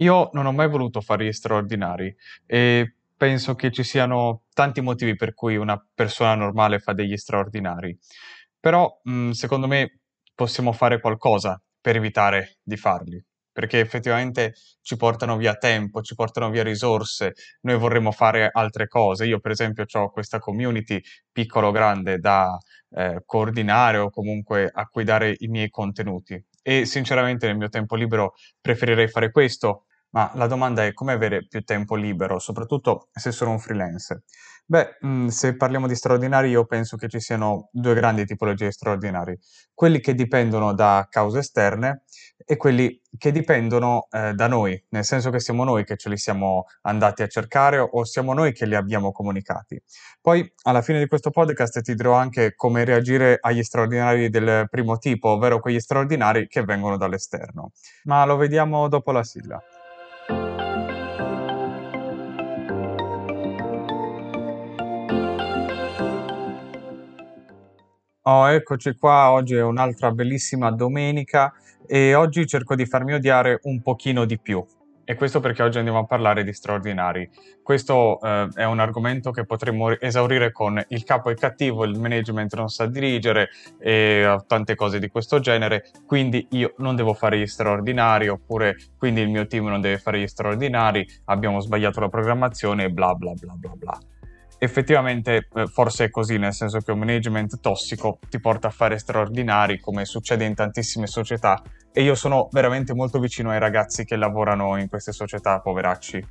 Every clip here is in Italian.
Io non ho mai voluto fare gli straordinari e penso che ci siano tanti motivi per cui una persona normale fa degli straordinari. Però, mh, secondo me, possiamo fare qualcosa per evitare di farli, perché effettivamente ci portano via tempo, ci portano via risorse, noi vorremmo fare altre cose. Io, per esempio, ho questa community piccolo o grande da eh, coordinare o comunque a cui dare i miei contenuti. E sinceramente nel mio tempo libero preferirei fare questo ma la domanda è come avere più tempo libero, soprattutto se sono un freelance? Beh, mh, se parliamo di straordinari, io penso che ci siano due grandi tipologie di straordinari. Quelli che dipendono da cause esterne e quelli che dipendono eh, da noi, nel senso che siamo noi che ce li siamo andati a cercare o siamo noi che li abbiamo comunicati. Poi, alla fine di questo podcast, ti dirò anche come reagire agli straordinari del primo tipo, ovvero quegli straordinari che vengono dall'esterno. Ma lo vediamo dopo la sigla. Oh, eccoci qua, oggi è un'altra bellissima domenica e oggi cerco di farmi odiare un pochino di più. E questo perché oggi andiamo a parlare di straordinari. Questo eh, è un argomento che potremmo esaurire con il capo è cattivo, il management non sa dirigere e tante cose di questo genere, quindi io non devo fare gli straordinari, oppure quindi il mio team non deve fare gli straordinari, abbiamo sbagliato la programmazione e bla bla bla bla bla effettivamente eh, forse è così, nel senso che un management tossico ti porta a fare straordinari, come succede in tantissime società, e io sono veramente molto vicino ai ragazzi che lavorano in queste società, poveracci.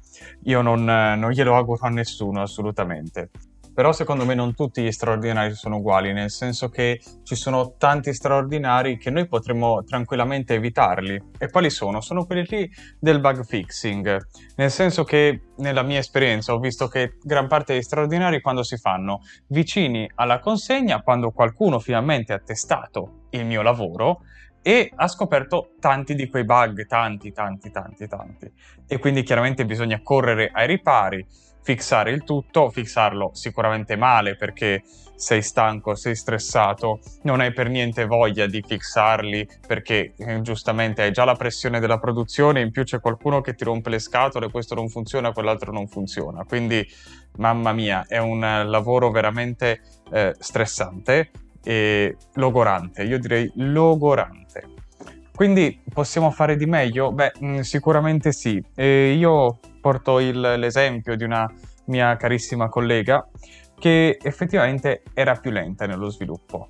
Io non, eh, non glielo auguro a nessuno, assolutamente. Però secondo me non tutti gli straordinari sono uguali, nel senso che ci sono tanti straordinari che noi potremmo tranquillamente evitarli. E quali sono? Sono quelli lì del bug fixing, nel senso che nella mia esperienza ho visto che gran parte degli straordinari quando si fanno vicini alla consegna, quando qualcuno finalmente ha testato il mio lavoro, e ha scoperto tanti di quei bug, tanti, tanti, tanti, tanti. E quindi chiaramente bisogna correre ai ripari, fixare il tutto, fixarlo sicuramente male perché sei stanco, sei stressato, non hai per niente voglia di fixarli perché eh, giustamente hai già la pressione della produzione, in più c'è qualcuno che ti rompe le scatole, questo non funziona, quell'altro non funziona. Quindi, mamma mia, è un lavoro veramente eh, stressante e logorante, io direi logorante. Quindi possiamo fare di meglio? Beh, mm, sicuramente sì. E io porto il, l'esempio di una mia carissima collega che effettivamente era più lenta nello sviluppo.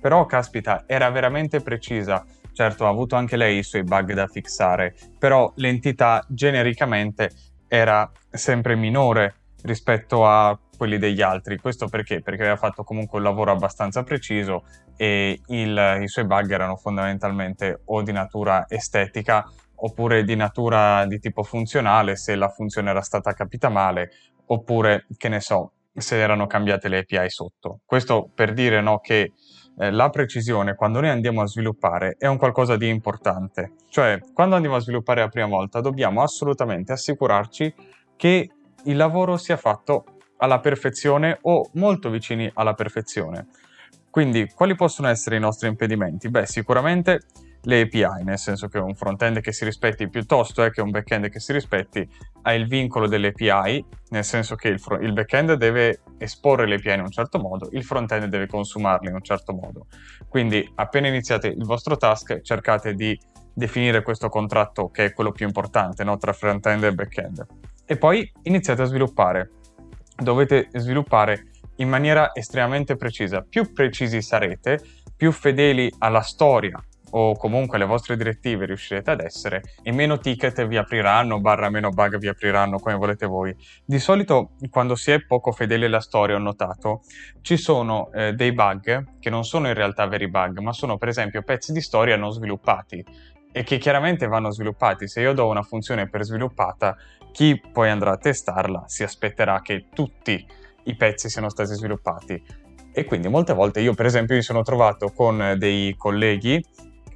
Però, caspita, era veramente precisa. Certo, ha avuto anche lei i suoi bug da fissare, però l'entità genericamente era sempre minore rispetto a quelli degli altri. Questo perché? Perché aveva fatto comunque un lavoro abbastanza preciso e il, i suoi bug erano fondamentalmente o di natura estetica oppure di natura di tipo funzionale se la funzione era stata capita male, oppure che ne so, se erano cambiate le API sotto. Questo per dire no, che eh, la precisione quando noi andiamo a sviluppare è un qualcosa di importante. Cioè, quando andiamo a sviluppare la prima volta dobbiamo assolutamente assicurarci che il lavoro sia fatto alla perfezione o molto vicini alla perfezione. Quindi, quali possono essere i nostri impedimenti? Beh, sicuramente le API, nel senso che un front-end che si rispetti piuttosto è che un back-end che si rispetti ha il vincolo delle API, nel senso che il, fr- il back-end deve esporre le API in un certo modo, il front-end deve consumarle in un certo modo. Quindi appena iniziate il vostro task cercate di definire questo contratto che è quello più importante no? tra front-end e back-end. E poi iniziate a sviluppare. Dovete sviluppare in maniera estremamente precisa. Più precisi sarete, più fedeli alla storia o comunque le vostre direttive riuscirete ad essere e meno ticket vi apriranno, barra meno bug vi apriranno come volete voi. Di solito quando si è poco fedeli alla storia ho notato ci sono eh, dei bug che non sono in realtà veri bug ma sono per esempio pezzi di storia non sviluppati e che chiaramente vanno sviluppati. Se io do una funzione per sviluppata, chi poi andrà a testarla si aspetterà che tutti i pezzi siano stati sviluppati. E quindi molte volte io per esempio mi sono trovato con dei colleghi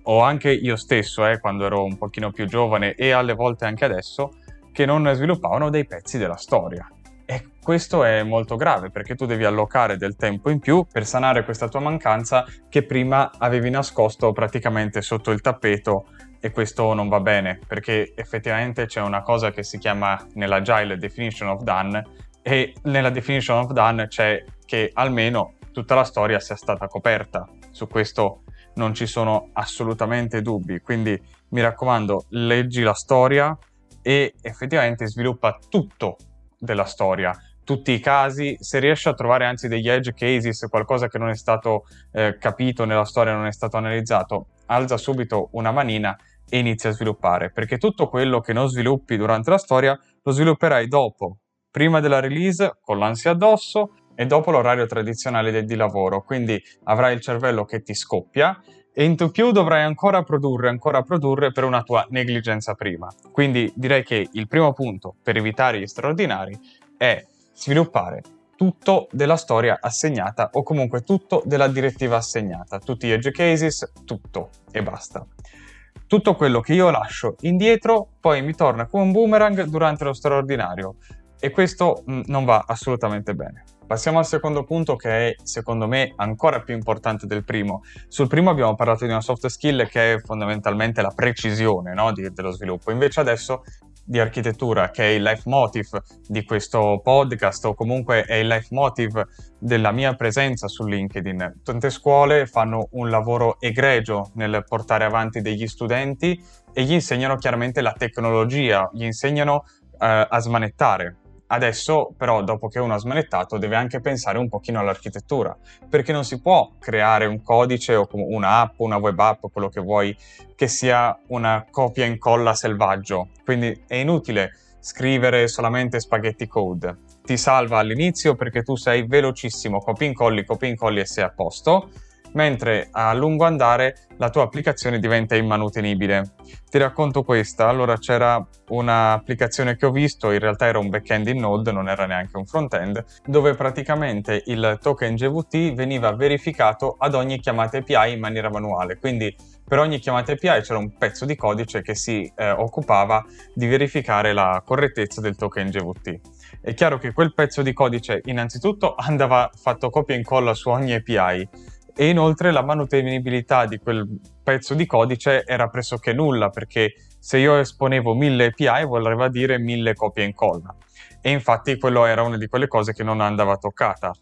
o anche io stesso, eh, quando ero un pochino più giovane e alle volte anche adesso, che non sviluppavano dei pezzi della storia. E questo è molto grave perché tu devi allocare del tempo in più per sanare questa tua mancanza che prima avevi nascosto praticamente sotto il tappeto e questo non va bene perché effettivamente c'è una cosa che si chiama nell'agile definition of done e nella definition of done c'è che almeno tutta la storia sia stata coperta. Su questo non ci sono assolutamente dubbi, quindi mi raccomando, leggi la storia e effettivamente sviluppa tutto della storia, tutti i casi, se riesci a trovare anzi degli edge cases, qualcosa che non è stato eh, capito nella storia, non è stato analizzato, alza subito una manina e inizia a sviluppare, perché tutto quello che non sviluppi durante la storia lo svilupperai dopo, prima della release, con l'ansia addosso e dopo l'orario tradizionale di lavoro, quindi avrai il cervello che ti scoppia e in più dovrai ancora produrre, ancora produrre per una tua negligenza prima. Quindi direi che il primo punto per evitare gli straordinari è sviluppare tutto della storia assegnata o comunque tutto della direttiva assegnata, tutti gli edge cases, tutto e basta. Tutto quello che io lascio indietro poi mi torna come un boomerang durante lo straordinario e questo mh, mm, non va assolutamente bene. Passiamo al secondo punto che è secondo me ancora più importante del primo. Sul primo abbiamo parlato di una soft skill che è fondamentalmente la precisione no, di, dello sviluppo, invece adesso di architettura che è il life motive di questo podcast o comunque è il life motive della mia presenza su LinkedIn. Tante scuole fanno un lavoro egregio nel portare avanti degli studenti e gli insegnano chiaramente la tecnologia, gli insegnano eh, a smanettare, Adesso però, dopo che uno ha smanettato, deve anche pensare un pochino all'architettura, perché non si può creare un codice o un'app, una web app, quello che vuoi, che sia una copia e incolla selvaggio. Quindi è inutile scrivere solamente spaghetti code. Ti salva all'inizio perché tu sei velocissimo, copia e incolli, copia e incolli e sei a posto mentre a lungo andare la tua applicazione diventa immanutenibile. Ti racconto questa, allora c'era un'applicazione che ho visto, in realtà era un backend in Node, non era neanche un frontend, dove praticamente il token GVT veniva verificato ad ogni chiamata API in maniera manuale, quindi per ogni chiamata API c'era un pezzo di codice che si eh, occupava di verificare la correttezza del token GVT. È chiaro che quel pezzo di codice innanzitutto andava fatto copia e incolla su ogni API, e inoltre la manutenibilità di quel pezzo di codice era pressoché nulla perché se io esponevo 1000 API voleva dire 1000 copie e incolla e infatti quello era una di quelle cose che non andava toccata.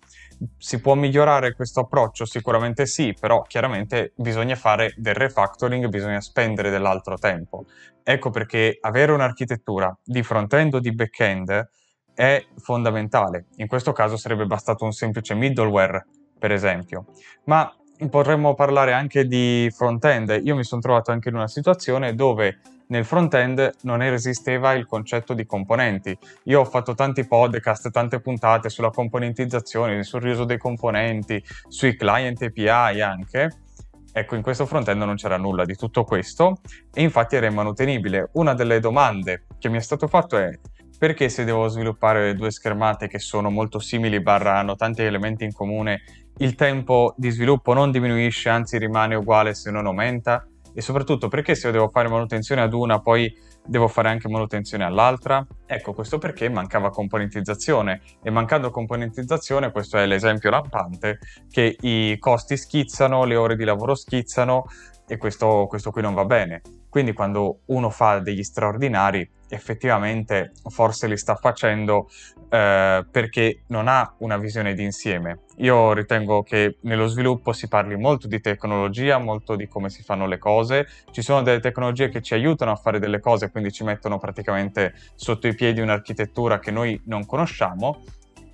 Si può migliorare questo approccio? Sicuramente sì, però chiaramente bisogna fare del refactoring, bisogna spendere dell'altro tempo. Ecco perché avere un'architettura di front-end o di back-end è fondamentale. In questo caso sarebbe bastato un semplice middleware per esempio. Ma potremmo parlare anche di front-end. Io mi sono trovato anche in una situazione dove nel front-end non esisteva il concetto di componenti. Io ho fatto tanti podcast, tante puntate sulla componentizzazione, sul riuso dei componenti, sui client API anche. Ecco, in questo front-end non c'era nulla di tutto questo e infatti era immanutenibile. Una delle domande che mi è stato fatto è perché se devo sviluppare due schermate che sono molto simili, barra hanno tanti elementi in comune, il tempo di sviluppo non diminuisce, anzi rimane uguale se non aumenta? E soprattutto perché se devo fare manutenzione ad una, poi devo fare anche manutenzione all'altra? Ecco, questo perché mancava componentizzazione e mancando componentizzazione, questo è l'esempio lampante, che i costi schizzano, le ore di lavoro schizzano e questo, questo qui non va bene. Quindi quando uno fa degli straordinari, effettivamente forse li sta facendo eh, perché non ha una visione d'insieme. Io ritengo che nello sviluppo si parli molto di tecnologia, molto di come si fanno le cose. Ci sono delle tecnologie che ci aiutano a fare delle cose, quindi ci mettono praticamente sotto i piedi un'architettura che noi non conosciamo.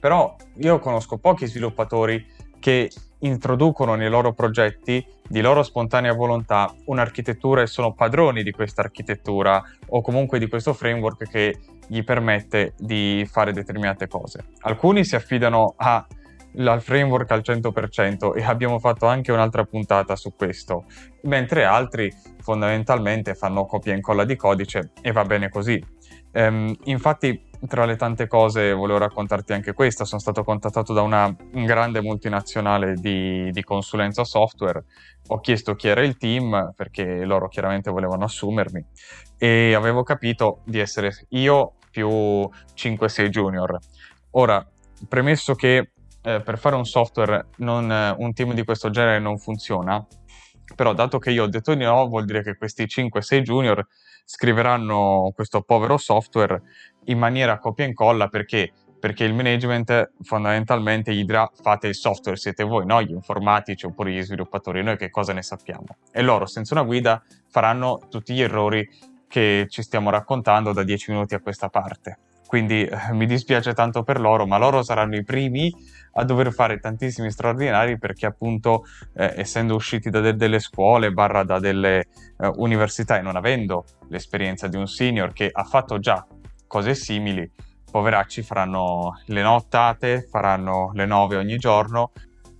Però io conosco pochi sviluppatori che introducono nei loro progetti di loro spontanea volontà un'architettura e sono padroni di questa architettura o comunque di questo framework che gli permette di fare determinate cose. Alcuni si affidano a, al framework al 100% e abbiamo fatto anche un'altra puntata su questo, mentre altri fondamentalmente fanno copia e incolla di codice e va bene così. Ehm, infatti tra le tante cose volevo raccontarti anche questa, sono stato contattato da una grande multinazionale di, di, consulenza software, ho chiesto chi era il team perché loro chiaramente volevano assumermi e avevo capito di essere io più 5-6 junior. Ora, premesso che eh, per fare un software non, un team di questo genere non funziona, Però dato che io ho detto di no, vuol dire che questi 5-6 junior scriveranno questo povero software in maniera copia e incolla perché perché il management fondamentalmente dirà fate il software, siete voi, no? gli informatici oppure gli sviluppatori, noi che cosa ne sappiamo. E loro senza una guida faranno tutti gli errori che ci stiamo raccontando da dieci minuti a questa parte. Quindi eh, mi dispiace tanto per loro, ma loro saranno i primi a dover fare tantissimi straordinari perché appunto eh, essendo usciti da de- delle scuole barra da delle eh, università e non avendo l'esperienza di un senior che ha fatto già cose simili, poveracci faranno le nottate, faranno le nove ogni giorno,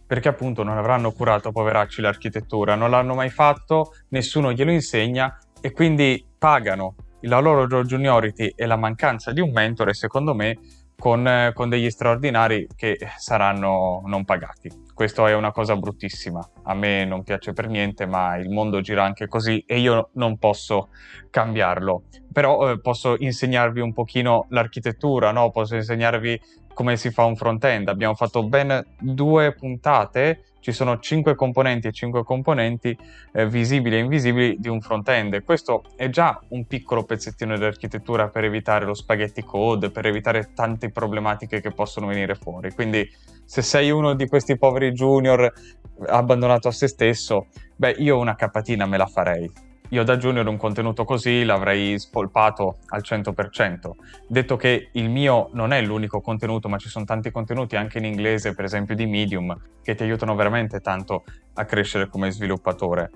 perché appunto non avranno curato, poveracci, l'architettura, non l'hanno mai fatto, nessuno glielo insegna e quindi pagano la loro juniority e la mancanza di un mentore, secondo me, con, con degli straordinari che saranno non pagati. Questo è una cosa bruttissima. A me non piace per niente, ma il mondo gira anche così e io non posso cambiarlo. Però eh, posso insegnarvi un pochino l'architettura, no? Posso insegnarvi come si fa un front-end. Abbiamo fatto ben due puntate ci sono cinque componenti e cinque componenti eh, visibili e invisibili di un front-end. Questo è già un piccolo pezzettino di architettura per evitare lo spaghetti code, per evitare tante problematiche che possono venire fuori. Quindi se sei uno di questi poveri junior abbandonato a se stesso, beh, io una capatina me la farei. Io da junior un contenuto così l'avrei spolpato al 100%. Detto che il mio non è l'unico contenuto, ma ci sono tanti contenuti anche in inglese, per esempio di Medium, che ti aiutano veramente tanto a crescere come sviluppatore.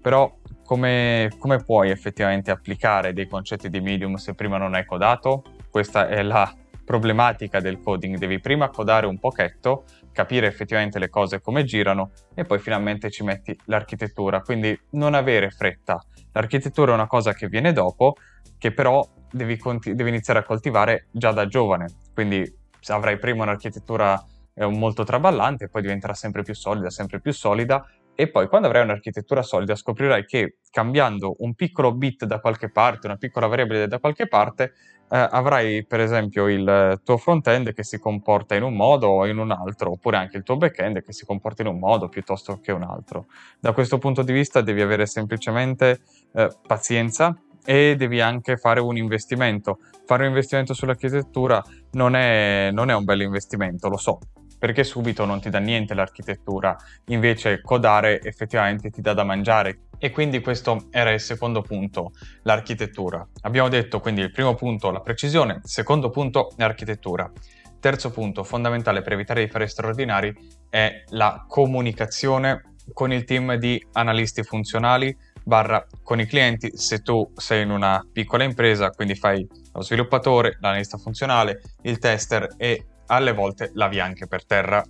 Però come, come puoi effettivamente applicare dei concetti di Medium se prima non hai codato? Questa è la problematica del coding. Devi prima codare un pochetto, capire effettivamente le cose come girano e poi finalmente ci metti l'architettura. Quindi non avere fretta. L'architettura è una cosa che viene dopo, che però devi, conti- devi iniziare a coltivare già da giovane. Quindi avrai prima un'architettura eh, molto traballante, poi diventerà sempre più solida, sempre più solida e poi quando avrai un'architettura solida scoprirai che cambiando un piccolo bit da qualche parte, una piccola variabile da qualche parte, eh, avrai per esempio il tuo front-end che si comporta in un modo o in un altro, oppure anche il tuo back-end che si comporta in un modo piuttosto che un altro. Da questo punto di vista devi avere semplicemente eh, pazienza e devi anche fare un investimento. Fare un investimento sull'architettura non è, non è un bel investimento, lo so, perché subito non ti dà niente l'architettura, invece codare effettivamente ti dà da mangiare. E quindi questo era il secondo punto, l'architettura. Abbiamo detto quindi il primo punto la precisione, secondo punto l'architettura. Terzo punto fondamentale per evitare di fare straordinari è la comunicazione con il team di analisti funzionali barra con i clienti se tu sei in una piccola impresa, quindi fai lo sviluppatore, l'analista funzionale, il tester e alle volte lavi anche per terra.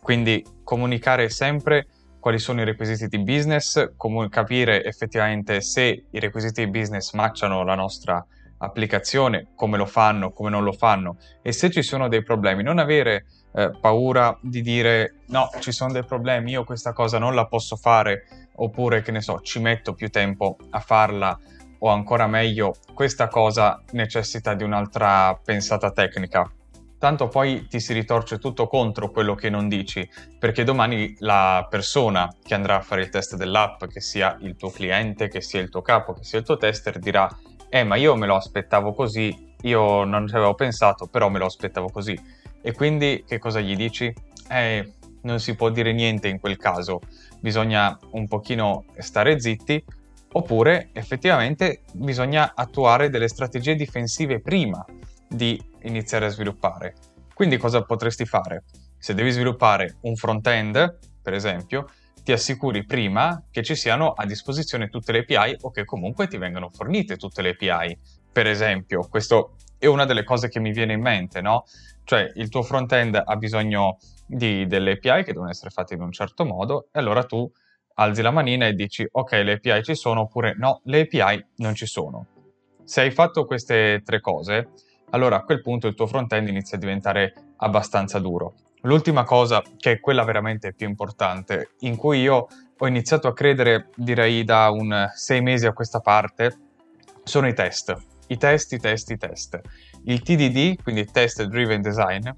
Quindi comunicare sempre quali sono i requisiti di business, com- capire effettivamente se i requisiti di business matchano la nostra applicazione, come lo fanno, come non lo fanno e se ci sono dei problemi, non avere eh, paura di dire no, ci sono dei problemi, io questa cosa non la posso fare oppure che ne so, ci metto più tempo a farla o ancora meglio, questa cosa necessita di un'altra pensata tecnica tanto poi ti si ritorce tutto contro quello che non dici, perché domani la persona che andrà a fare il test dell'app, che sia il tuo cliente, che sia il tuo capo, che sia il tuo tester, dirà, eh ma io me lo aspettavo così, io non ci avevo pensato, però me lo aspettavo così. E quindi che cosa gli dici? Eh, non si può dire niente in quel caso, bisogna un pochino stare zitti, oppure effettivamente bisogna attuare delle strategie difensive prima di iniziare a sviluppare. Quindi cosa potresti fare? Se devi sviluppare un front-end, per esempio, ti assicuri prima che ci siano a disposizione tutte le API o che comunque ti vengano fornite tutte le API. Per esempio, questo è una delle cose che mi viene in mente, no? Cioè, il tuo front-end ha bisogno di delle API che devono essere fatte in un certo modo e allora tu alzi la manina e dici ok, le API ci sono oppure no, le API non ci sono. Se hai fatto queste tre cose, allora a quel punto il tuo front-end inizia a diventare abbastanza duro. L'ultima cosa, che è quella veramente più importante, in cui io ho iniziato a credere, direi da un sei mesi a questa parte, sono i test. I test, i test, i test. Il TDD, quindi Test Driven Design,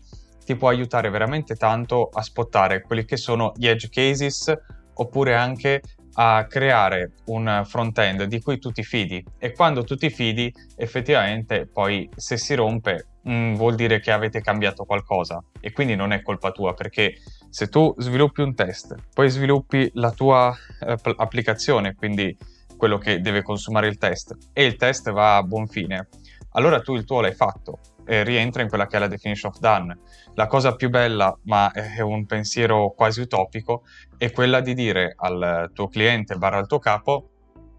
ti può aiutare veramente tanto a spottare quelli che sono gli edge cases oppure anche a creare un front-end di cui tu ti fidi. E quando tu ti fidi effettivamente poi se si rompe mh, mm, vuol dire che avete cambiato qualcosa. E quindi non è colpa tua perché se tu sviluppi un test, poi sviluppi la tua eh, applicazione, quindi quello che deve consumare il test e il test va a buon fine, allora tu il tuo l'hai fatto e rientra in quella che è la definition of done. La cosa più bella, ma è un pensiero quasi utopico, è quella di dire al tuo cliente barra al tuo capo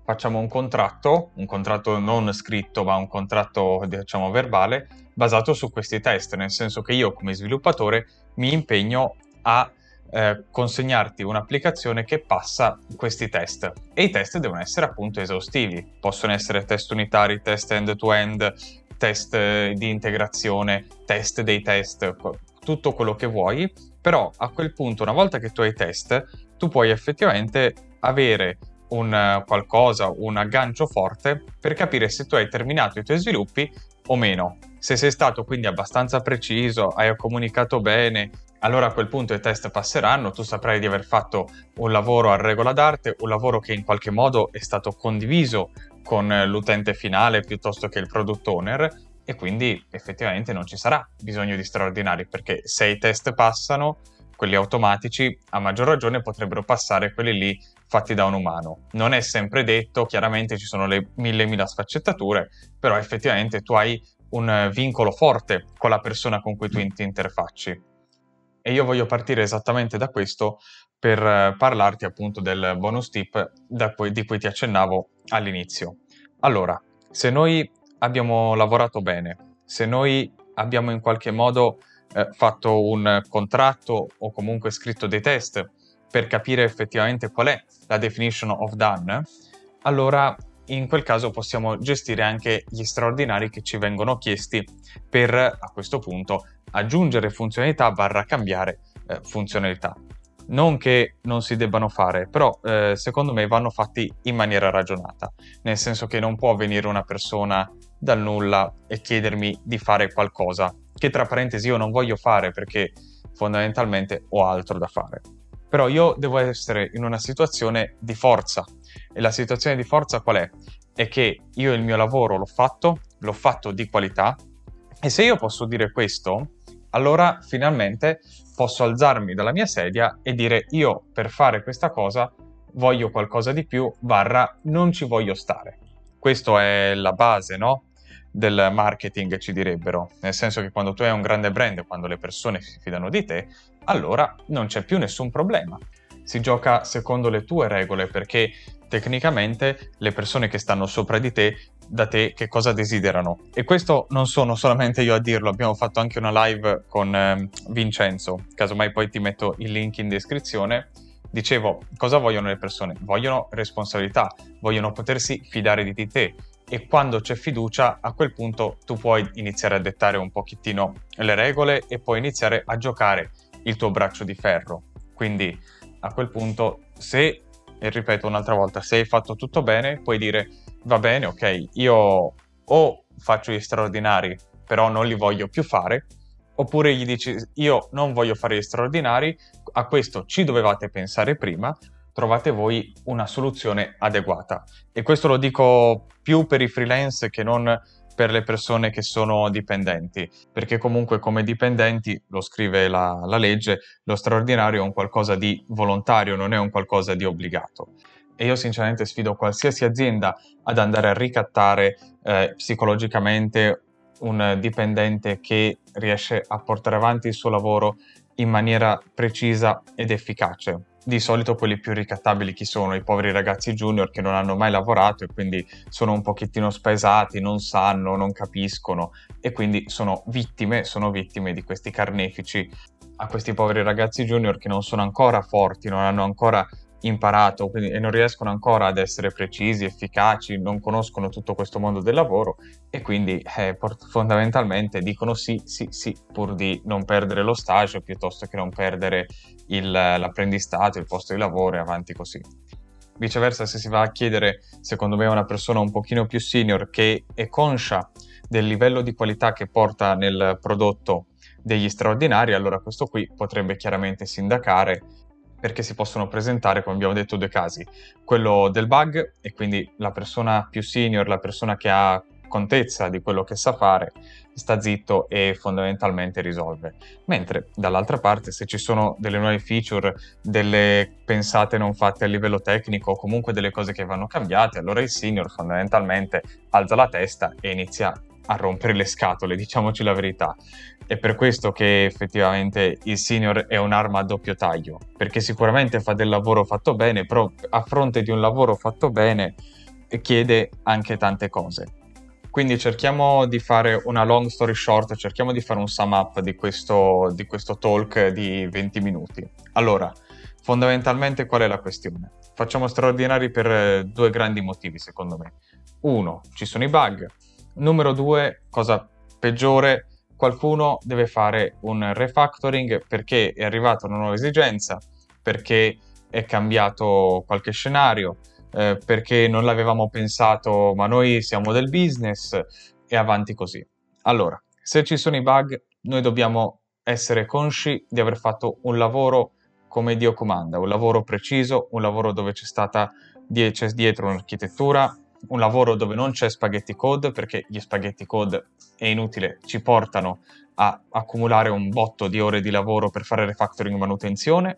facciamo un contratto, un contratto non scritto ma un contratto diciamo verbale basato su questi test, nel senso che io come sviluppatore mi impegno a eh, consegnarti un'applicazione che passa questi test. E i test devono essere appunto esaustivi, possono essere test unitari, test end-to-end, test eh, di integrazione, test dei test, tutto quello che vuoi, però a quel punto una volta che tu hai test tu puoi effettivamente avere un eh, qualcosa, un aggancio forte per capire se tu hai terminato i tuoi sviluppi o meno. Se sei stato quindi abbastanza preciso, hai comunicato bene, allora a quel punto i test passeranno, tu saprai di aver fatto un lavoro a regola d'arte, un lavoro che in qualche modo è stato condiviso con l'utente finale piuttosto che il product owner e quindi effettivamente non ci sarà bisogno di straordinari perché se i test passano, quelli automatici, a maggior ragione potrebbero passare quelli lì fatti da un umano. Non è sempre detto, chiaramente ci sono le mille mila sfaccettature, però effettivamente tu hai un vincolo forte con la persona con cui tu ti interfacci. E io voglio partire esattamente da questo per eh, parlarti appunto del bonus tip cui, di cui ti accennavo all'inizio. Allora, se noi abbiamo lavorato bene, se noi abbiamo in qualche modo eh, fatto un contratto o comunque scritto dei test per capire effettivamente qual è la definition of done, allora in quel caso possiamo gestire anche gli straordinari che ci vengono chiesti per a questo punto aggiungere funzionalità barra cambiare eh, funzionalità. Non che non si debbano fare, però eh, secondo me vanno fatti in maniera ragionata, nel senso che non può venire una persona dal nulla e chiedermi di fare qualcosa che tra parentesi io non voglio fare perché fondamentalmente ho altro da fare. Però io devo essere in una situazione di forza e la situazione di forza qual è? È che io il mio lavoro l'ho fatto, l'ho fatto di qualità e se io posso dire questo, allora finalmente posso alzarmi dalla mia sedia e dire io per fare questa cosa voglio qualcosa di più, barra non ci voglio stare. Questa è la base, no? Del marketing ci direbbero, nel senso che quando tu hai un grande brand, quando le persone si fidano di te, allora non c'è più nessun problema. Si gioca secondo le tue regole perché tecnicamente le persone che stanno sopra di te da te che cosa desiderano. E questo non sono solamente io a dirlo, abbiamo fatto anche una live con eh, Vincenzo, casomai poi ti metto il link in descrizione. Dicevo, cosa vogliono le persone? Vogliono responsabilità, vogliono potersi fidare di te e quando c'è fiducia a quel punto tu puoi iniziare a dettare un pochettino le regole e puoi iniziare a giocare il tuo braccio di ferro. Quindi a quel punto se, e ripeto un'altra volta, se hai fatto tutto bene puoi dire va bene, ok, io o faccio gli straordinari, però non li voglio più fare, oppure gli dici io non voglio fare gli straordinari, a questo ci dovevate pensare prima, trovate voi una soluzione adeguata. E questo lo dico più per i freelance che non per le persone che sono dipendenti, perché comunque come dipendenti, lo scrive la, la legge, lo straordinario è un qualcosa di volontario, non è un qualcosa di obbligato e io sinceramente sfido qualsiasi azienda ad andare a ricattare eh, psicologicamente un dipendente che riesce a portare avanti il suo lavoro in maniera precisa ed efficace. Di solito quelli più ricattabili chi sono? I poveri ragazzi junior che non hanno mai lavorato e quindi sono un pochettino spesati, non sanno, non capiscono e quindi sono vittime, sono vittime di questi carnefici a questi poveri ragazzi junior che non sono ancora forti, non hanno ancora imparato quindi, e non riescono ancora ad essere precisi, efficaci, non conoscono tutto questo mondo del lavoro e quindi eh, fondamentalmente dicono sì, sì, sì, pur di non perdere lo stage piuttosto che non perdere il, l'apprendistato, il posto di lavoro e avanti così. Viceversa, se si va a chiedere, secondo me, a una persona un pochino più senior che è conscia del livello di qualità che porta nel prodotto degli straordinari, allora questo qui potrebbe chiaramente sindacare perché si possono presentare, come abbiamo detto, due casi. Quello del bug, e quindi la persona più senior, la persona che ha contezza di quello che sa fare, sta zitto e fondamentalmente risolve. Mentre dall'altra parte se ci sono delle nuove feature, delle pensate non fatte a livello tecnico o comunque delle cose che vanno cambiate, allora il senior fondamentalmente alza la testa e inizia a rompere le scatole, diciamoci la verità. È per questo che effettivamente il senior è un'arma a doppio taglio, perché sicuramente fa del lavoro fatto bene, però a fronte di un lavoro fatto bene chiede anche tante cose. Quindi cerchiamo di fare una long story short, cerchiamo di fare un sum up di questo, di questo talk di 20 minuti. Allora, fondamentalmente qual è la questione? Facciamo straordinari per due grandi motivi, secondo me. Uno, ci sono i bug. Numero due, cosa peggiore, qualcuno deve fare un refactoring perché è arrivata una nuova esigenza, perché è cambiato qualche scenario, eh, perché non l'avevamo pensato, ma noi siamo del business e avanti così. Allora, se ci sono i bug, noi dobbiamo essere consci di aver fatto un lavoro come Dio comanda, un lavoro preciso, un lavoro dove c'è stata dietro un'architettura, un lavoro dove non c'è spaghetti code, perché gli spaghetti code è inutile, ci portano a accumulare un botto di ore di lavoro per fare refactoring manutenzione.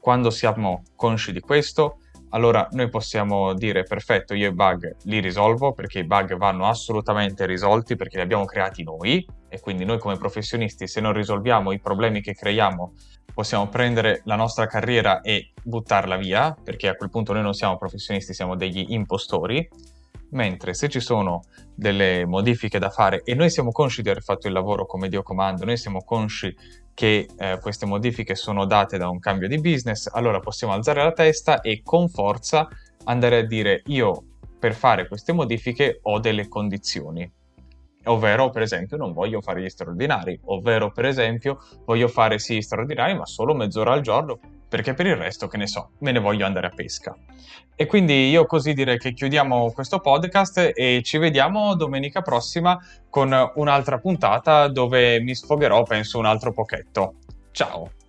Quando siamo consci di questo, allora noi possiamo dire perfetto, io i bug li risolvo perché i bug vanno assolutamente risolti perché li abbiamo creati noi e quindi noi come professionisti se non risolviamo i problemi che creiamo possiamo prendere la nostra carriera e buttarla via perché a quel punto noi non siamo professionisti, siamo degli impostori mentre se ci sono delle modifiche da fare e noi siamo consci di aver fatto il lavoro come Dio comanda, noi siamo consci che eh, queste modifiche sono date da un cambio di business, allora possiamo alzare la testa e con forza andare a dire io per fare queste modifiche ho delle condizioni. Ovvero, per esempio, non voglio fare gli straordinari, ovvero, per esempio, voglio fare sì straordinari, ma solo mezz'ora al giorno, perché per il resto, che ne so, me ne voglio andare a pesca. E quindi io così direi che chiudiamo questo podcast e ci vediamo domenica prossima con un'altra puntata dove mi sfogherò, penso, un altro pochetto. Ciao!